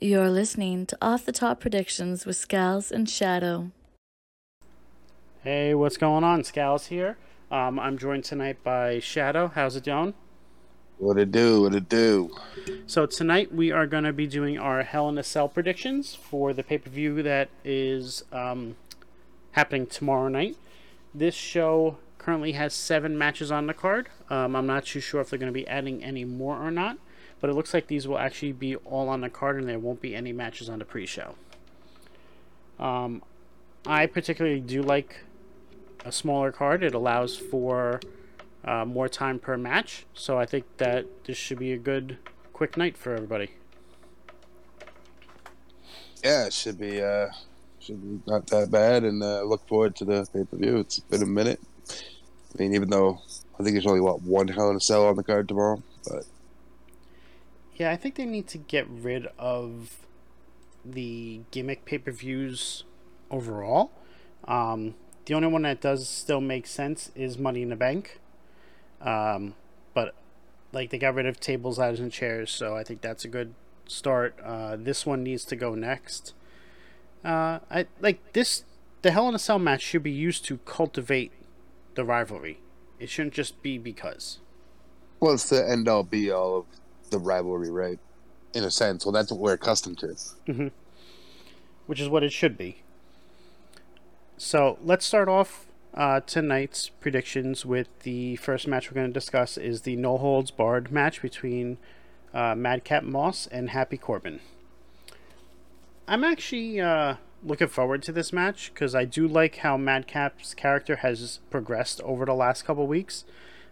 You're listening to Off the Top Predictions with Scals and Shadow. Hey, what's going on? Scals here. Um, I'm joined tonight by Shadow. How's it going? What it do? What it do? So tonight we are going to be doing our Hell in a Cell predictions for the pay per view that is um, happening tomorrow night. This show currently has seven matches on the card. Um, I'm not too sure if they're going to be adding any more or not but it looks like these will actually be all on the card and there won't be any matches on the pre-show. Um, I particularly do like a smaller card. It allows for uh, more time per match, so I think that this should be a good, quick night for everybody. Yeah, it should be. Uh, should be not that bad, and uh, look forward to the pay per view. It's been a minute. I mean, even though I think there's only what one Hell in a Cell on the card tomorrow, but yeah, I think they need to get rid of the gimmick pay per views overall. Um, the only one that does still make sense is Money in the Bank. Um, but like they got rid of tables, ladders, and chairs, so I think that's a good start. Uh, this one needs to go next. Uh, I like this. The Hell in a Cell match should be used to cultivate the rivalry. It shouldn't just be because. Well, it's the end all be all of the rivalry, right? In a sense. Well, that's what we're accustomed to. Mm-hmm. Which is what it should be. So let's start off uh, tonight's predictions with the first match we're going to discuss is the no holds barred match between uh, Madcap Moss and Happy Corbin. I'm actually uh, looking forward to this match because I do like how Madcap's character has progressed over the last couple weeks.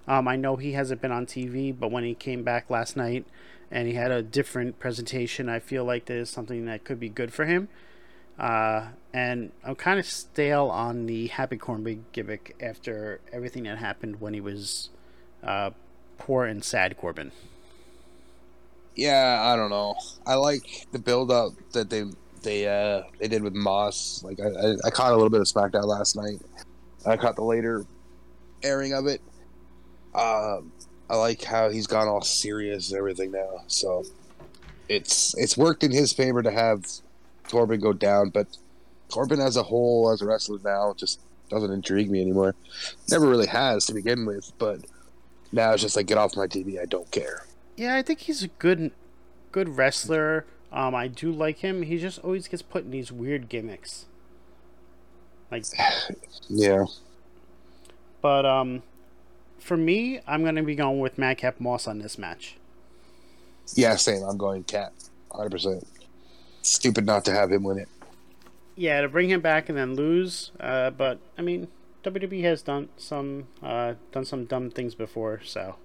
Um, I know he hasn't been on TV, but when he came back last night and he had a different presentation, I feel like there's something that could be good for him. Uh, and I'm kind of stale on the Happy Corbin gimmick after everything that happened when he was uh, poor and sad Corbin. Yeah, I don't know. I like the build up that they they uh they did with Moss. Like I, I, I caught a little bit of SmackDown last night. I caught the later airing of it um, I like how he's gone all serious and everything now. So it's it's worked in his favor to have Corbin go down, but Corbin as a whole, as a wrestler now, just doesn't intrigue me anymore. Never really has to begin with, but now it's just like get off my TV. I don't care. Yeah, I think he's a good good wrestler. Um, I do like him. He just always gets put in these weird gimmicks. Like Yeah. But um for me, I'm going to be going with Madcap Moss on this match. Yeah, same. I'm going Cat, 100%. Stupid not to have him win it. Yeah, to bring him back and then lose. Uh, but I mean, WWE has done some uh, done some dumb things before, so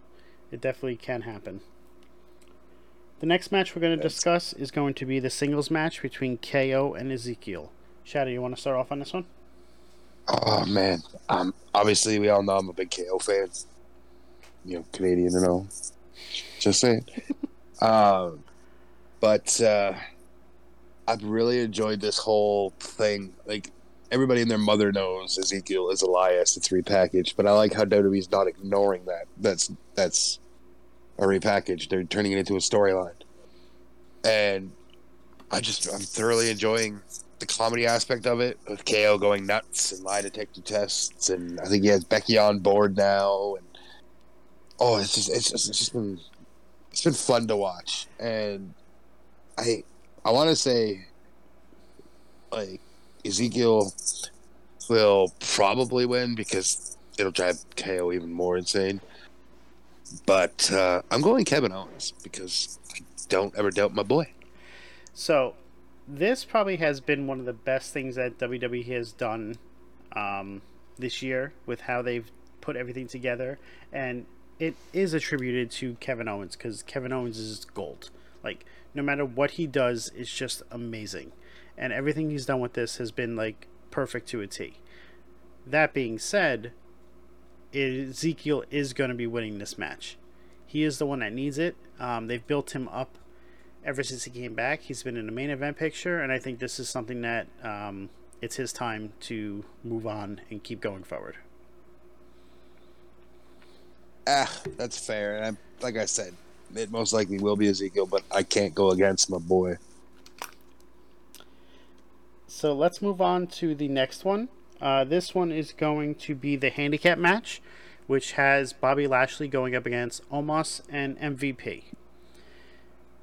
it definitely can happen. The next match we're going to discuss is going to be the singles match between KO and Ezekiel. Shadow, you want to start off on this one? Oh man, um, obviously we all know I'm a big KO fan. You know, Canadian and all. Just saying. um, but uh, I've really enjoyed this whole thing. Like everybody and their mother knows Ezekiel is Elias. It's repackaged, but I like how WWE's not ignoring that. That's that's a repackage. They're turning it into a storyline, and I just I'm thoroughly enjoying the comedy aspect of it with KO going nuts and lie detector tests, and I think he has Becky on board now. And oh, it's just it's just, it's just been it's been fun to watch, and I I want to say like Ezekiel will probably win because it'll drive KO even more insane. But uh, I'm going Kevin Owens because I don't ever doubt my boy. So this probably has been one of the best things that WWE has done um, this year with how they've put everything together, and it is attributed to Kevin Owens because Kevin Owens is gold. Like no matter what he does, it's just amazing, and everything he's done with this has been like perfect to a T. That being said, Ezekiel is going to be winning this match. He is the one that needs it. Um, they've built him up ever since he came back. He's been in the main event picture, and I think this is something that um, it's his time to move on and keep going forward. Ah, that's fair. And I, like I said, it most likely will be Ezekiel, but I can't go against my boy. so let's move on to the next one. Uh, this one is going to be the handicap match, which has Bobby Lashley going up against Omos and MVP.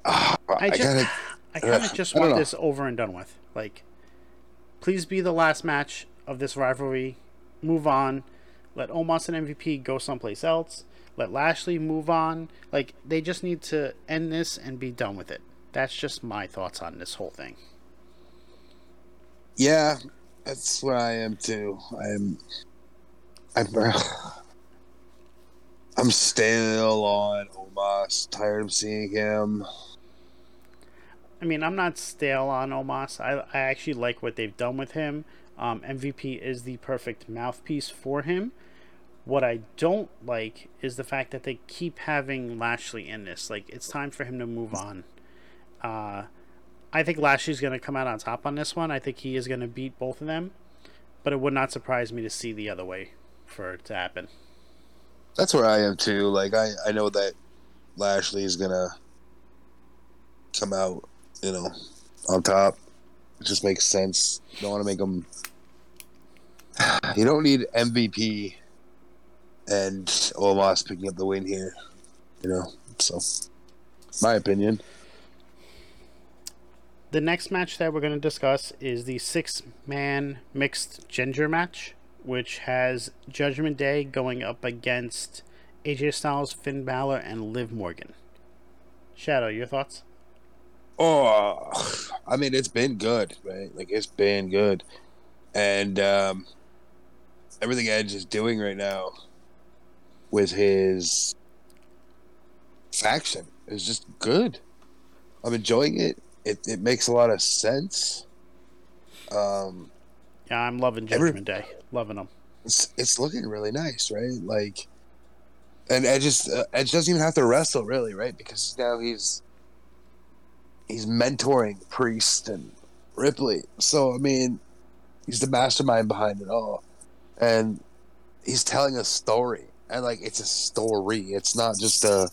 Ah, I, I just, gotta. I kind of just want this over and done with. Like, please be the last match of this rivalry. Move on. Let Omos and MVP go someplace else. Let Lashley move on. Like, they just need to end this and be done with it. That's just my thoughts on this whole thing. Yeah, that's where I am too. I'm. I'm. I'm still on Omos. Tired of seeing him. I mean, I'm not stale on Omos. I, I actually like what they've done with him. Um, MVP is the perfect mouthpiece for him. What I don't like is the fact that they keep having Lashley in this. Like, it's time for him to move on. Uh, I think Lashley's going to come out on top on this one. I think he is going to beat both of them. But it would not surprise me to see the other way for it to happen. That's where I am too. Like I, I know that Lashley is gonna come out, you know, on top. It just makes sense. You don't want to make them. You don't need MVP and Omos picking up the win here. You know, so my opinion. The next match that we're going to discuss is the six man mixed ginger match, which has Judgment Day going up against AJ Styles, Finn Balor, and Liv Morgan. Shadow, your thoughts? Oh, I mean, it's been good, right? Like it's been good, and um, everything Edge is doing right now with his faction is just good. I'm enjoying it. It it makes a lot of sense. Um, Yeah, I'm loving Judgment Day. Loving them. it's it's looking really nice, right? Like, and Edge just uh, Edge doesn't even have to wrestle really, right? Because now he's he's mentoring Priest and Ripley. So I mean, he's the mastermind behind it all, and he's telling a story, and like it's a story. It's not just a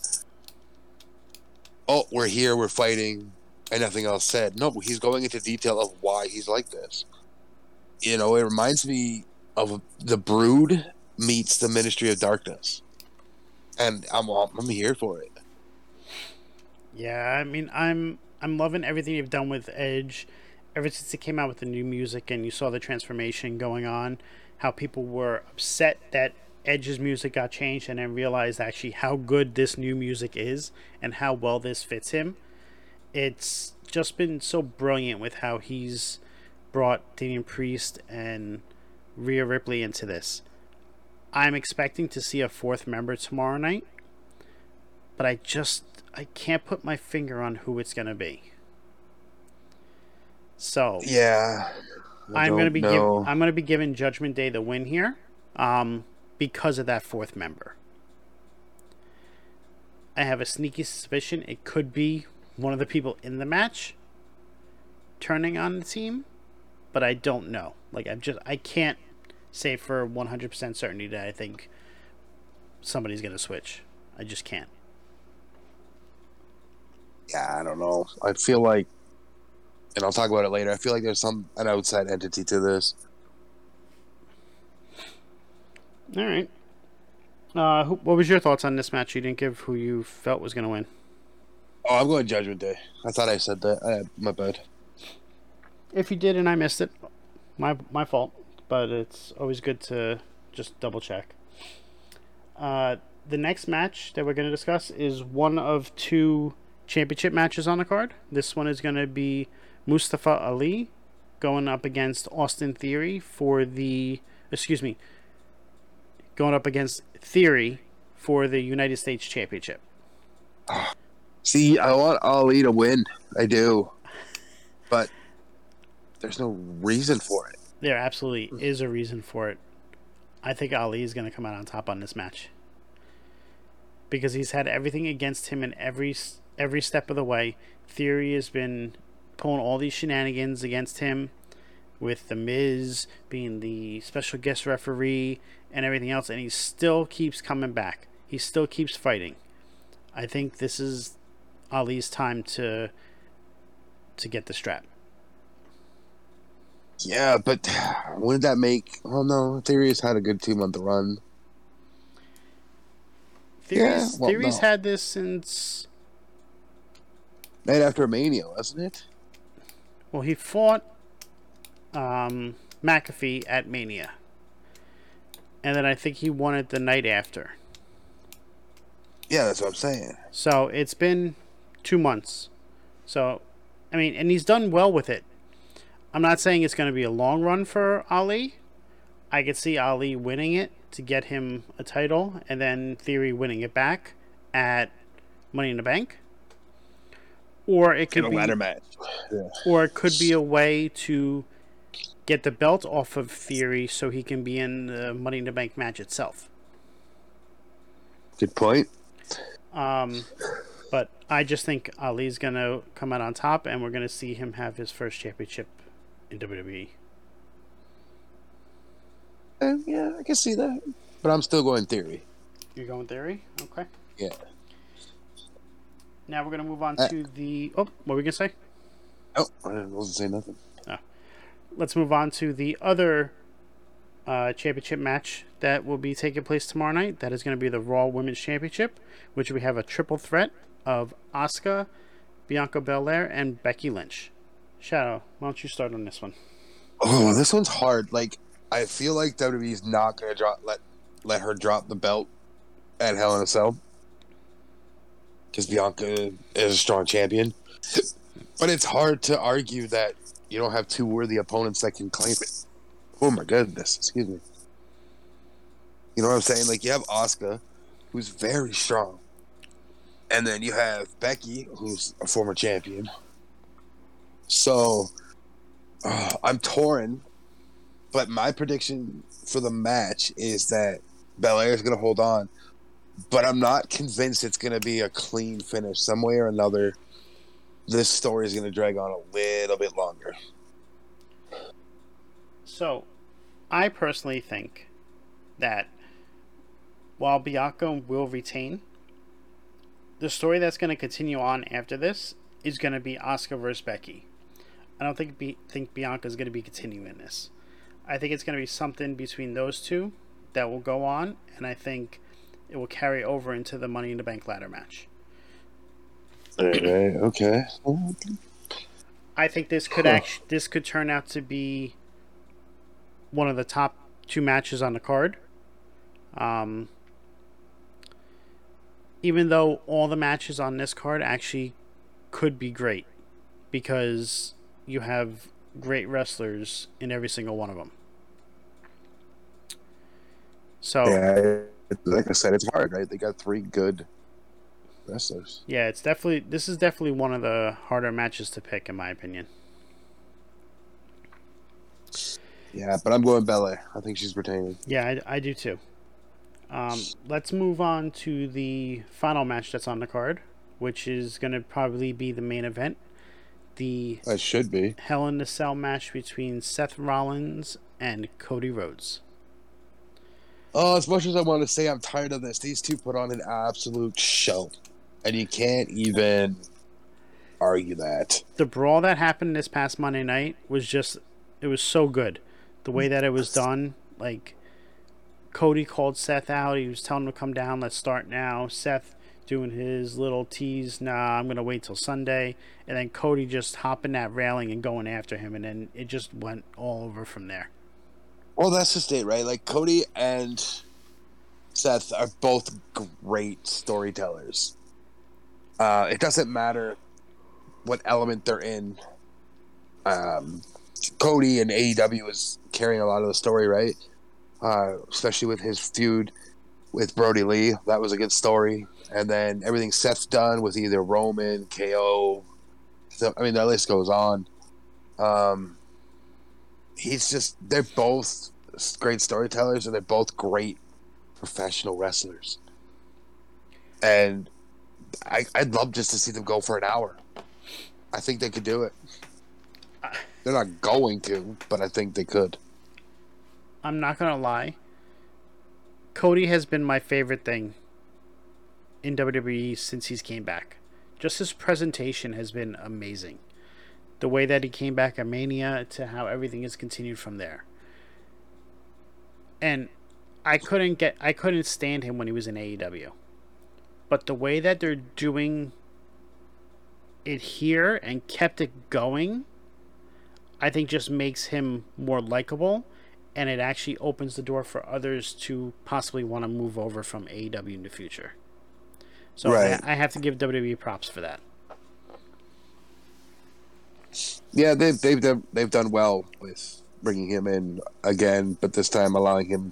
oh we're here, we're fighting, and nothing else said. No, he's going into detail of why he's like this. You know, it reminds me of the Brood meets the Ministry of Darkness, and I'm I'm here for it. Yeah, I mean, I'm I'm loving everything you've done with Edge. Ever since it came out with the new music and you saw the transformation going on, how people were upset that Edge's music got changed and then realized actually how good this new music is and how well this fits him. It's just been so brilliant with how he's brought Damian Priest and Rhea Ripley into this. I'm expecting to see a fourth member tomorrow night, but I just I can't put my finger on who it's gonna be. So Yeah, I'm gonna be giv know. I'm gonna be giving Judgment Day the win here, um, because of that fourth member. I have a sneaky suspicion it could be one of the people in the match turning on the team, but I don't know. Like I'm just I can't say for 100% certainty that I think somebody's gonna switch. I just can't. Yeah, I don't know. I feel like, and I'll talk about it later. I feel like there's some an outside entity to this. All right. Uh, who, what was your thoughts on this match? You didn't give who you felt was gonna win. Oh, I'm going Judgment Day. I thought I said that. I, my bad. If you did and I missed it, my my fault. But it's always good to just double check. Uh, the next match that we're going to discuss is one of two championship matches on the card. This one is going to be Mustafa Ali going up against Austin Theory for the excuse me, going up against Theory for the United States Championship. See, I want Ali to win. I do, but there's no reason for it. There absolutely is a reason for it. I think Ali is going to come out on top on this match because he's had everything against him in every every step of the way. Theory has been pulling all these shenanigans against him, with the Miz being the special guest referee and everything else, and he still keeps coming back. He still keeps fighting. I think this is Ali's time to to get the strap. Yeah, but wouldn't that make? Well, no. Theory's had a good two month run. Theories, Yeah, well, Theories no. had this since Right after Mania, wasn't it? well, he fought um, McAfee at Mania, and then I think he won it the night after. Yeah, that's what I'm saying. So it's been two months. So, I mean, and he's done well with it. I'm not saying it's going to be a long run for Ali. I could see Ali winning it to get him a title, and then Theory winning it back at Money in the Bank. Or it could In a be, ladder match. Yeah. or it could be a way to get the belt off of Theory so he can be in the Money in the Bank match itself. Good point. Um, but I just think Ali's gonna come out on top, and we're gonna see him have his first championship in. WWE. Uh, yeah, I can see that. But I'm still going theory. You're going theory, okay? Yeah. Now we're gonna move on Uh, to the. Oh, what were we gonna say? Oh, I wasn't saying nothing. Let's move on to the other uh, championship match that will be taking place tomorrow night. That is going to be the Raw Women's Championship, which we have a triple threat of Asuka, Bianca Belair, and Becky Lynch. Shadow, why don't you start on this one? Oh, this one's hard. Like, I feel like WWE's not gonna drop let let her drop the belt at Hell in a Cell because Bianca is a strong champion. But it's hard to argue that you don't have two worthy opponents that can claim it. Oh my goodness, excuse me. You know what I'm saying? Like you have Asuka, who's very strong, and then you have Becky, who's a former champion. So uh, I'm torn, but my prediction for the match is that Belair is going to hold on, but I'm not convinced it's going to be a clean finish. Some way or another, this story is going to drag on a little bit longer. So, I personally think that while Bianca will retain, the story that's going to continue on after this is going to be Asuka versus Becky. I don't think Bi- think Bianca is going to be continuing this. I think it's going to be something between those two that will go on, and I think it will carry over into the Money in the Bank ladder match. Okay. Okay. I think this could Huh. actually this could turn out to be one of the top two matches on the card. Um, even though all the matches on this card actually could be great because you have great wrestlers in every single one of them. So yeah, Yeah. Like I said, it's hard, right? They got three good wrestlers. Yeah, it's definitely this is definitely one of the harder matches to pick in my opinion. Yeah, but I'm going Belair. I think she's retaining. Yeah, I, I do too. Um, let's move on to the final match that's on the card, which is going to probably be the main event. The That should be. Hell in the Cell match between Seth Rollins and Cody Rhodes. Oh, as much as I want to say I'm tired of this, these two put on an absolute show. And you can't even argue that. The brawl that happened this past Monday night was just, it was so good. The way that it was done, like, Cody called Seth out. He was telling him to come down. Let's start now. Seth doing his little tease. Nah, I'm to wait till Sunday. And then Cody just hopping that railing and going after him. And then it just went all over from there. Well, that's just it, right? Like Cody and Seth are both great storytellers. Uh, it doesn't matter what element they're in. Um, Cody and AEW is carrying a lot of the story, right? Uh, especially with his feud with Brodie Lee. That was a good story. And then everything Seth's done with either Roman, KO. I mean, the list goes on. Um, he's just they're both great storytellers and they're both great professional wrestlers and I, i'd love just to see them go for an hour i think they could do it they're not going to but i think they could I'm not to lie. Cody has been my favorite thing in WWE since he's came back. Just his presentation has been amazing. The way that he came back at Mania to how everything is continued from there. And I couldn't get I couldn't stand him when he was in AEW. But the way that they're doing it here and kept it going, I think just makes him more likable and it actually opens the door for others to possibly want to move over from AEW in the future. So Right. I, I have to give WWE props for that. Yeah, they've they've done they've done well with bringing him in again, but this time allowing him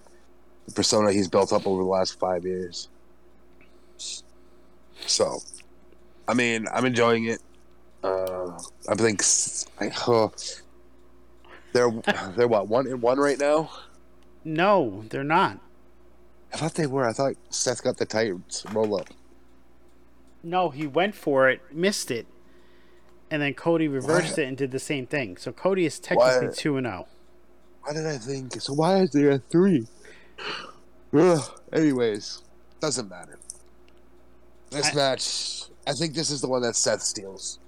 the persona he's built up over the last five years. So, I mean, I'm enjoying it. Uh, I think I, uh, they're they're what one in one right now. No, they're not. I thought they were. I thought Seth got the Titans roll up. No, he went for it, missed it, and then Cody reversed What? it and did the same thing. So Cody is technically What? two and oh. zero. Why did I think? So why is there a three? Ugh, anyways, doesn't matter. This I- match, I think this is the one that Seth steals.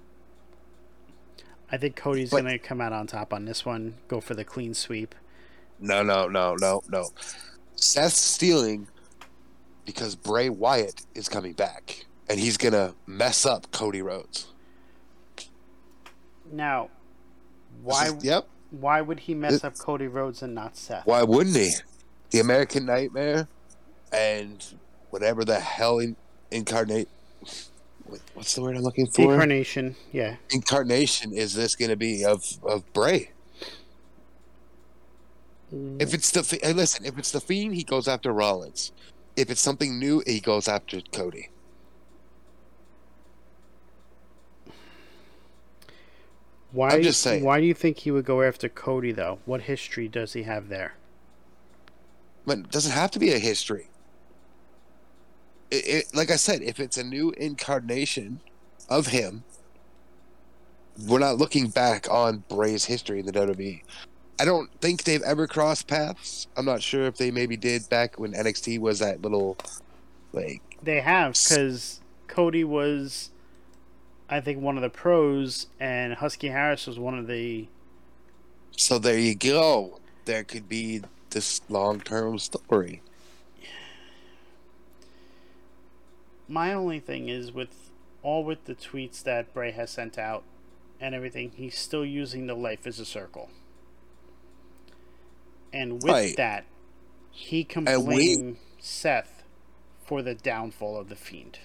I think Cody's But- gonna come out on top on this one. Go for the clean sweep. No, no, no, no, no. Seth's stealing because Bray Wyatt is coming back, and he's gonna mess up Cody Rhodes. Now, why? is- yep. Why would he mess up Cody Rhodes and not Seth? Why wouldn't he? The American Nightmare, and whatever the hell in, incarnate. What's the word I'm looking for? Incarnation, yeah. incarnation is this going to be of of Bray? Mm. If it's the listen, if it's the Fiend, he goes after Rollins. If it's something new, he goes after Cody. Why? I'm just saying. Why do you think he would go after Cody though? What history does he have there? But it doesn't have to be a history. It, it, like I said, if it's a new incarnation of him, we're not looking back on Bray's history in the WWE. I don't think they've ever crossed paths. I'm not sure if they maybe did back when NXT was that little, like, They have because Cody was, I think, one of the pros, and Husky Harris was one of the. So there you go. There could be this long term story. My only thing is with all with the tweets that Bray has sent out and everything, he's still using the life as a circle. And with Right. that, he And we- blame Seth for the downfall of the Fiend.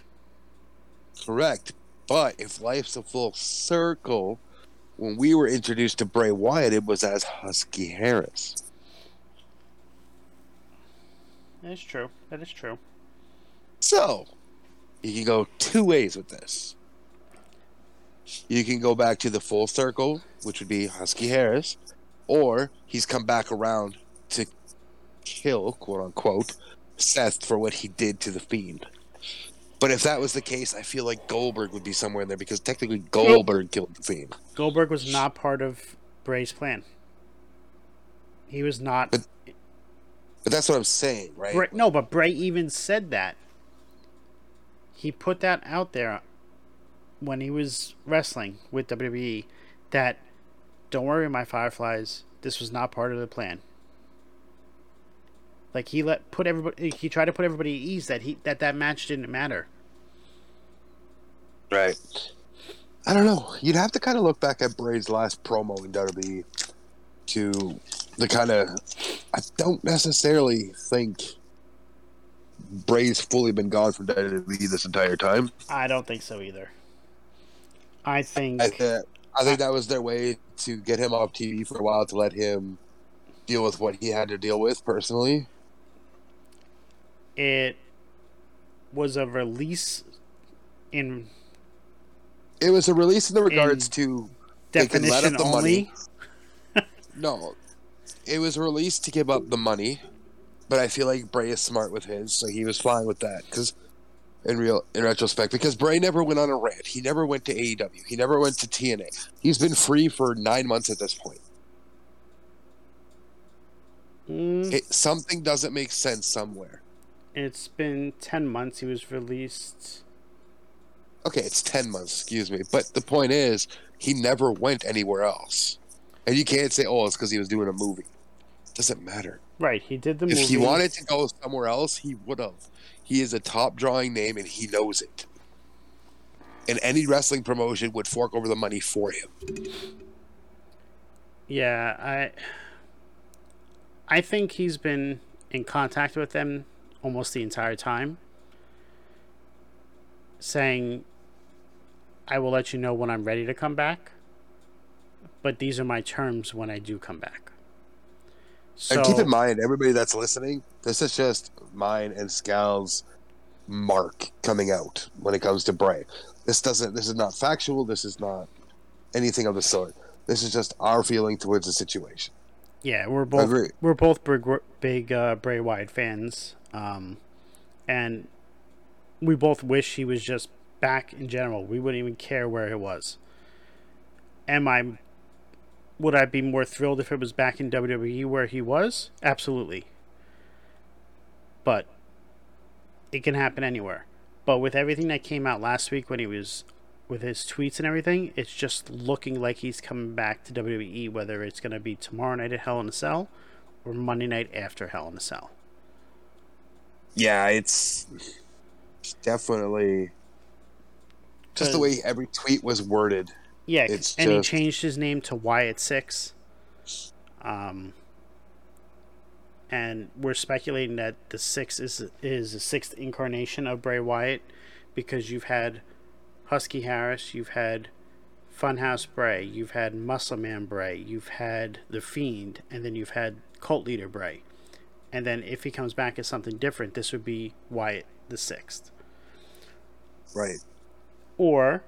Correct. But if life's a full circle, when we were introduced to Bray Wyatt, it was as Husky Harris. That is true. That is true. So, you can go two ways with this. You can go back to the full circle, which would be Husky Harris, or he's come back around to kill, quote unquote, Seth for what he did to the Fiend. But if that was the case, I feel like Goldberg would be somewhere in there because technically Goldberg killed the Fiend. Goldberg was not part of Bray's plan. He was not. But- But that's what I'm saying, right? Bray, no, but Bray even said that. He put that out there when he was wrestling with WWE that don't worry, my fireflies, this was not part of the plan. Like he let put everybody he tried to put everybody at ease that he that that match didn't matter. Right. I don't know. You'd have to kind of look back at Bray's last promo in WWE to the kind of. I don't necessarily think Bray's fully been gone from WWE this entire time. I don't think so either. I think I, th- I think that was their way to get him off TV for a while to let him deal with what he had to deal with personally. it was a release in It was a release in the regards to They can let definition up the only. money. No, it was released to give up the money, but I feel like Bray is smart with his, so he was fine with that. Because in real, in retrospect, because Bray never went on a rant, he never went to AEW, he never went to TNA. He's been free for nine months at this point. Mm, It, something doesn't make sense somewhere. it's been ten months. He was released. Okay, it's ten months. Excuse me, but the point is, he never went anywhere else, and you can't say, "Oh, it's because he was doing a movie." Doesn't matter. Right, he did the If movie. If he wanted to go somewhere else, he would have. He is a top drawing name, and he knows it. And any wrestling promotion would fork over the money for him. Yeah, I I think he's been in contact with them almost the entire time saying I will let you know when I'm ready to come back. But these are my terms when I do come back. So and keep in mind, everybody that's listening, this is just mine and Scal's mark coming out when it comes to Bray. This doesn't. This is not factual. This is not anything of the sort. This is just our feeling towards the situation. Yeah, we're both Agree. we're both big big uh, Bray Wyatt fans, um, and we both wish he was just back in general. We wouldn't even care where it was. Am I? Would I be more thrilled if it was back in WWE where he was? Absolutely. But it can happen anywhere. But with everything that came out last week when he was with his tweets and everything, it's just looking like he's coming back to WWE, whether it's going to be tomorrow night at Hell in a Cell or Monday night after Hell in a Cell. Yeah, it's definitely just the way every tweet was worded. Yeah, It's and just- he changed his name to Wyatt Six. Um, and we're speculating that the six is is a sixth incarnation of Bray Wyatt, because you've had Husky Harris, you've had Funhouse Bray, you've had Muscle Man Bray, you've had the Fiend, and then you've had Cult Leader Bray, and then if he comes back as something different, this would be Wyatt the sixth Right. Or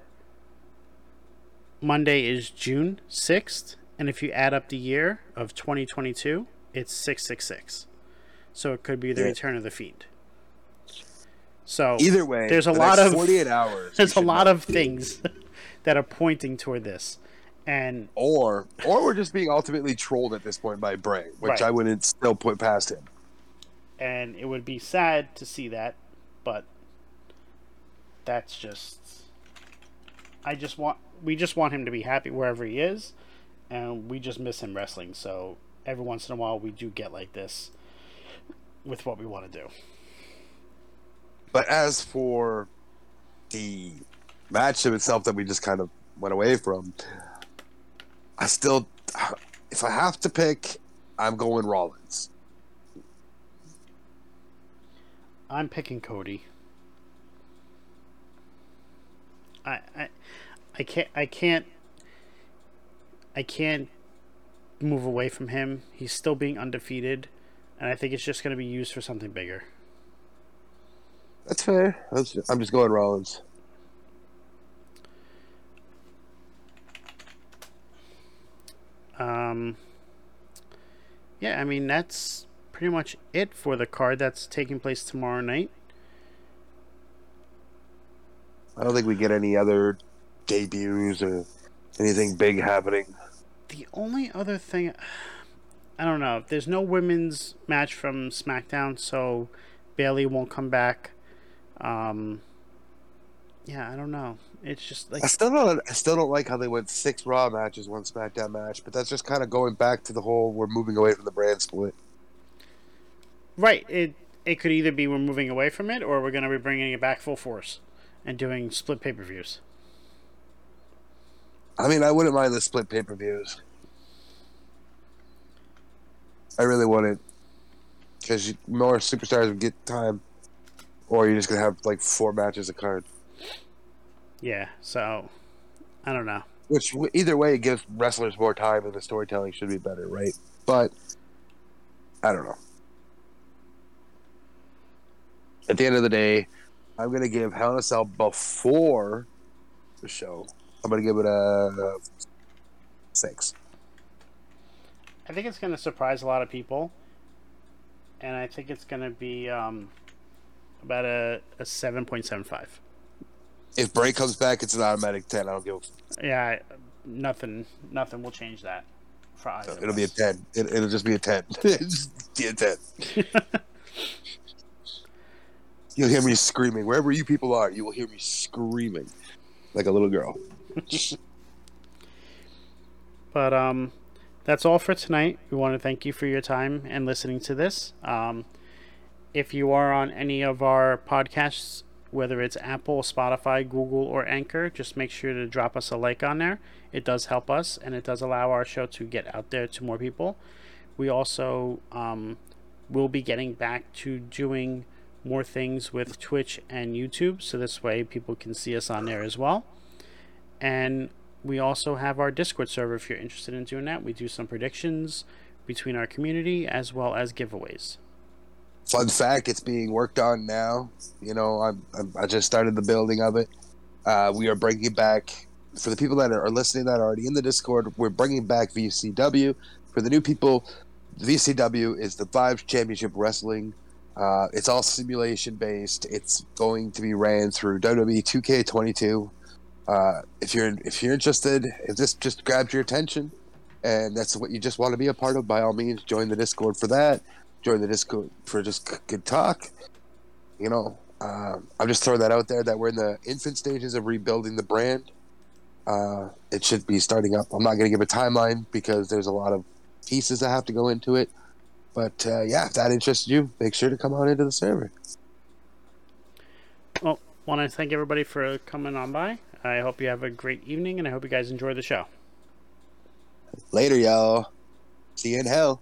Monday is June 6th, and if you add up the year of 2022, it's 666. So it could be the Yeah. return of the fiend. So Either way, There's a the lot of- 48 hours. there's a lot of things that are pointing toward this. And or or we're just being ultimately trolled at this point by Bray, which Right. I wouldn't still put past him. and it would be sad to see that, but that's just I just want we just want him to be happy wherever he is, and we just miss him wrestling. So every once in a while we do get like this with what we want to do. But as for the matchup itself that we just kind of went away from, I still, if I have to pick, I'm going Rollins. I'm picking Cody. I I I can't I can't I can't move away from him. He's still being undefeated, and I think it's just going to be used for something bigger. That's fair. That's, I'm just going Rollins. Um, yeah, I mean that's pretty much it for the card that's taking place tomorrow night. I don't think we get any other debuts or anything big happening. The only other thing, I don't know. There's no women's match from SmackDown, so Bayley won't come back. Um, yeah, I don't know. It's just like I still don't. I still don't like how they went six Raw matches, one SmackDown match. But that's just kind of going back to the whole we're moving away from the brand split. right. It it could either be we're moving away from it, or we're going to be bringing it back full force and doing split pay per views. I mean, I wouldn't mind the split pay per views. I really wouldn't, because more superstars would get time, or you're just gonna have like four matches a card. Yeah. So I don't know. Which either way, it gives wrestlers more time, and the storytelling should be better, right? But I don't know. At the end of the day, I'm gonna give Hell in a Cell before the show. I'm gonna give it a six. I think it's going to surprise a lot of people, and I think it's going to be um, about a, a seven point seven five. If Bray comes back, it's an automatic ten. I don't give. A Yeah, nothing, nothing will change that for either. of It'll be a ten. It, it'll just be a ten. It'll just be a ten. You'll hear me screaming wherever you people are. You will hear me screaming. like a little girl. But um, that's all for tonight. We want to thank you for your time and listening to this. Um, if you are on any of our podcasts, whether it's Apple, Spotify, Google, or Anchor, just make sure to drop us a like on there. It does help us and it does allow our show to get out there to more people. We also um, will be getting back to doing more things with Twitch and YouTube, so this way people can see us on there as well. And we also have our Discord server if you're interested in doing that. We do some predictions between our community as well as giveaways. Fun fact: It's being worked on now. You know, I, I just started the building of it. Uh, we are bringing back for the people that are listening that are already in the Discord. We're bringing back VCW. For the new people, VCW is the Vibes Championship Wrestling. Uh, it's all simulation based. It's going to be ran through WWE 2K22. Uh, if you're if you're interested, if this just grabs your attention, and that's what you just want to be a part of, by all means, join the Discord for that. Join the Discord for just good talk. You know, uh, I'm just throwing that out there that we're in the infant stages of rebuilding the brand. Uh, it should be starting up. I'm not going to give a timeline because there's a lot of pieces that have to go into it. But uh, yeah, if that interests you, make sure to come on into the server. Well, want to thank everybody for coming on by. I hope you have a great evening, and I hope you guys enjoy the show. Later, y'all. See you in hell.